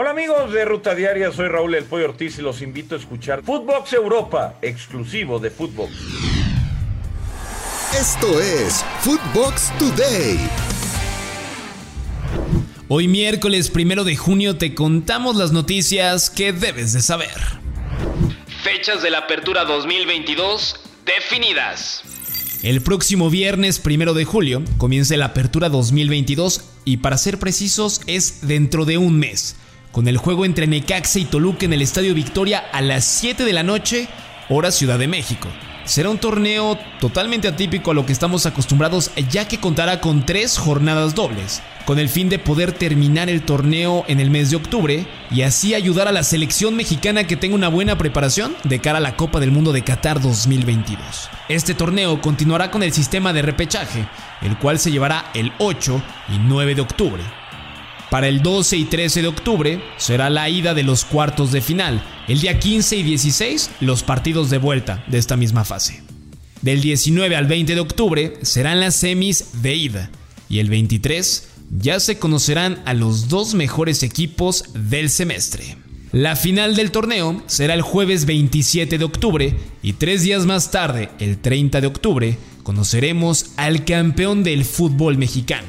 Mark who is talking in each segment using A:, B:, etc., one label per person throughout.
A: Hola amigos de Ruta Diaria, soy Raúl El Pollo Ortiz y los invito a escuchar Footbox Europa, exclusivo de Footbox.
B: Esto es Footbox Today.
C: Hoy miércoles primero de junio te contamos las noticias que debes de saber.
D: Fechas de la apertura 2022 definidas.
C: El próximo viernes primero de julio comienza la apertura 2022 y para ser precisos es dentro de un mes con el juego entre Necaxa y Toluca en el Estadio Victoria a las 7 de la noche, hora Ciudad de México. Será un torneo totalmente atípico a lo que estamos acostumbrados ya que contará con tres jornadas dobles, con el fin de poder terminar el torneo en el mes de octubre y así ayudar a la selección mexicana que tenga una buena preparación de cara a la Copa del Mundo de Qatar 2022. Este torneo continuará con el sistema de repechaje, el cual se llevará el 8 y 9 de octubre. Para el 12 y 13 de octubre será la ida de los cuartos de final. El día 15 y 16 los partidos de vuelta de esta misma fase. Del 19 al 20 de octubre serán las semis de ida. Y el 23 ya se conocerán a los dos mejores equipos del semestre. La final del torneo será el jueves 27 de octubre y tres días más tarde, el 30 de octubre, conoceremos al campeón del fútbol mexicano.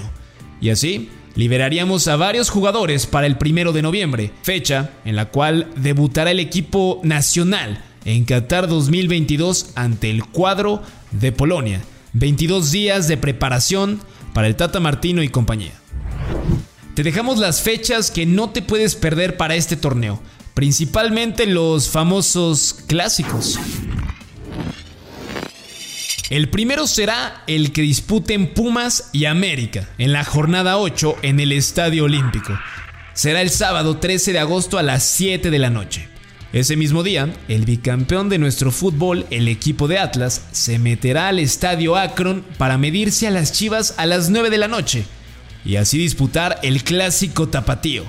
C: Y así, liberaríamos a varios jugadores para el primero de noviembre, fecha en la cual debutará el equipo nacional en Qatar 2022 ante el cuadro de Polonia. 22 días de preparación para el Tata Martino y compañía. Te dejamos las fechas que no te puedes perder para este torneo, principalmente los famosos clásicos. El primero será el que disputen Pumas y América en la jornada 8 en el Estadio Olímpico. Será el sábado 13 de agosto a las 7 de la noche. Ese mismo día, el bicampeón de nuestro fútbol, el equipo de Atlas, se meterá al Estadio Akron para medirse a las Chivas a las 9 de la noche y así disputar el clásico tapatío.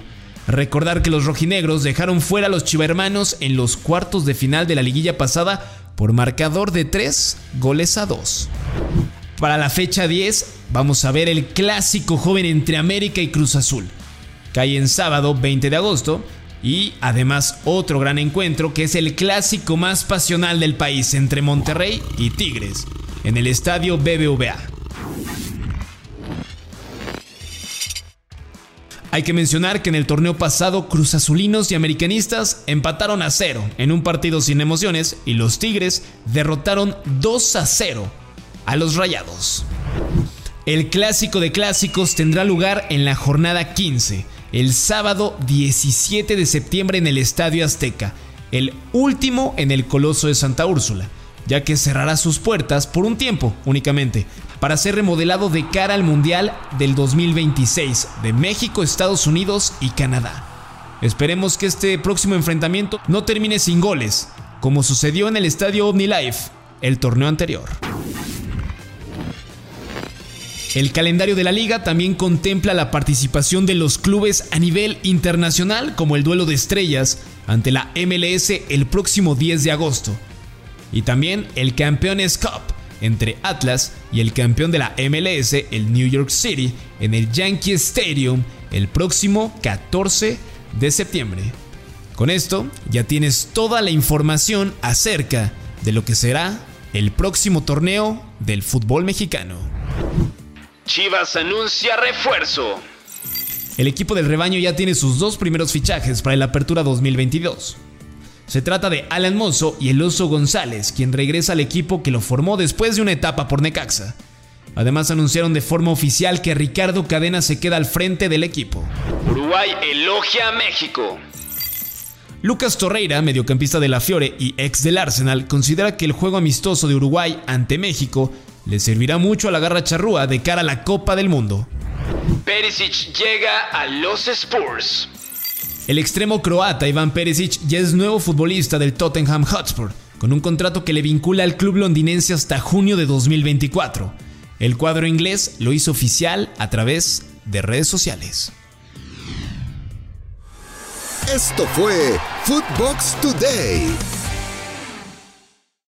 C: Recordar que los rojinegros dejaron fuera a los chivermanos en los cuartos de final de la liguilla pasada por marcador de 3 goles a 2. Para la fecha 10 vamos a ver el clásico joven entre América y Cruz Azul. Cae en sábado 20 de agosto y además otro gran encuentro que es el clásico más pasional del país entre Monterrey y Tigres en el estadio BBVA. Hay que mencionar que en el torneo pasado Cruz Azulinos y Americanistas empataron a cero en un partido sin emociones y los Tigres derrotaron 2 a 0 a los Rayados. El clásico de clásicos tendrá lugar en la jornada 15, el sábado 17 de septiembre en el Estadio Azteca, el último en el Coloso de Santa Úrsula, ya que cerrará sus puertas por un tiempo únicamente, para ser remodelado de cara al Mundial del 2026 de México, Estados Unidos y Canadá. Esperemos que este próximo enfrentamiento no termine sin goles, como sucedió en el estadio OmniLife, el torneo anterior. El calendario de la liga también contempla la participación de los clubes a nivel internacional como el duelo de estrellas ante la MLS el próximo 10 de agosto. Y también el Campeones Cup entre Atlas y el campeón de la MLS, el New York City, en el Yankee Stadium el próximo 14 de septiembre. Con esto ya tienes toda la información acerca de lo que será el próximo torneo del fútbol mexicano.
D: Chivas anuncia refuerzo.
C: El equipo del rebaño ya tiene sus dos primeros fichajes para la apertura 2022. Se trata de Alan Mozo y el Oso González, quien regresa al equipo que lo formó después de una etapa por Necaxa. Además anunciaron de forma oficial que Ricardo Cadena se queda al frente del equipo.
D: Uruguay elogia a México.
C: Lucas Torreira, mediocampista de la Fiore y ex del Arsenal, considera que el juego amistoso de Uruguay ante México le servirá mucho a la garra charrúa de cara a la Copa del Mundo.
D: Perisic llega a los Spurs.
C: El extremo croata Iván Perisic ya es nuevo futbolista del Tottenham Hotspur, con un contrato que le vincula al club londinense hasta junio de 2024. El cuadro inglés lo hizo oficial a través de redes sociales.
B: Esto fue Footbox Today.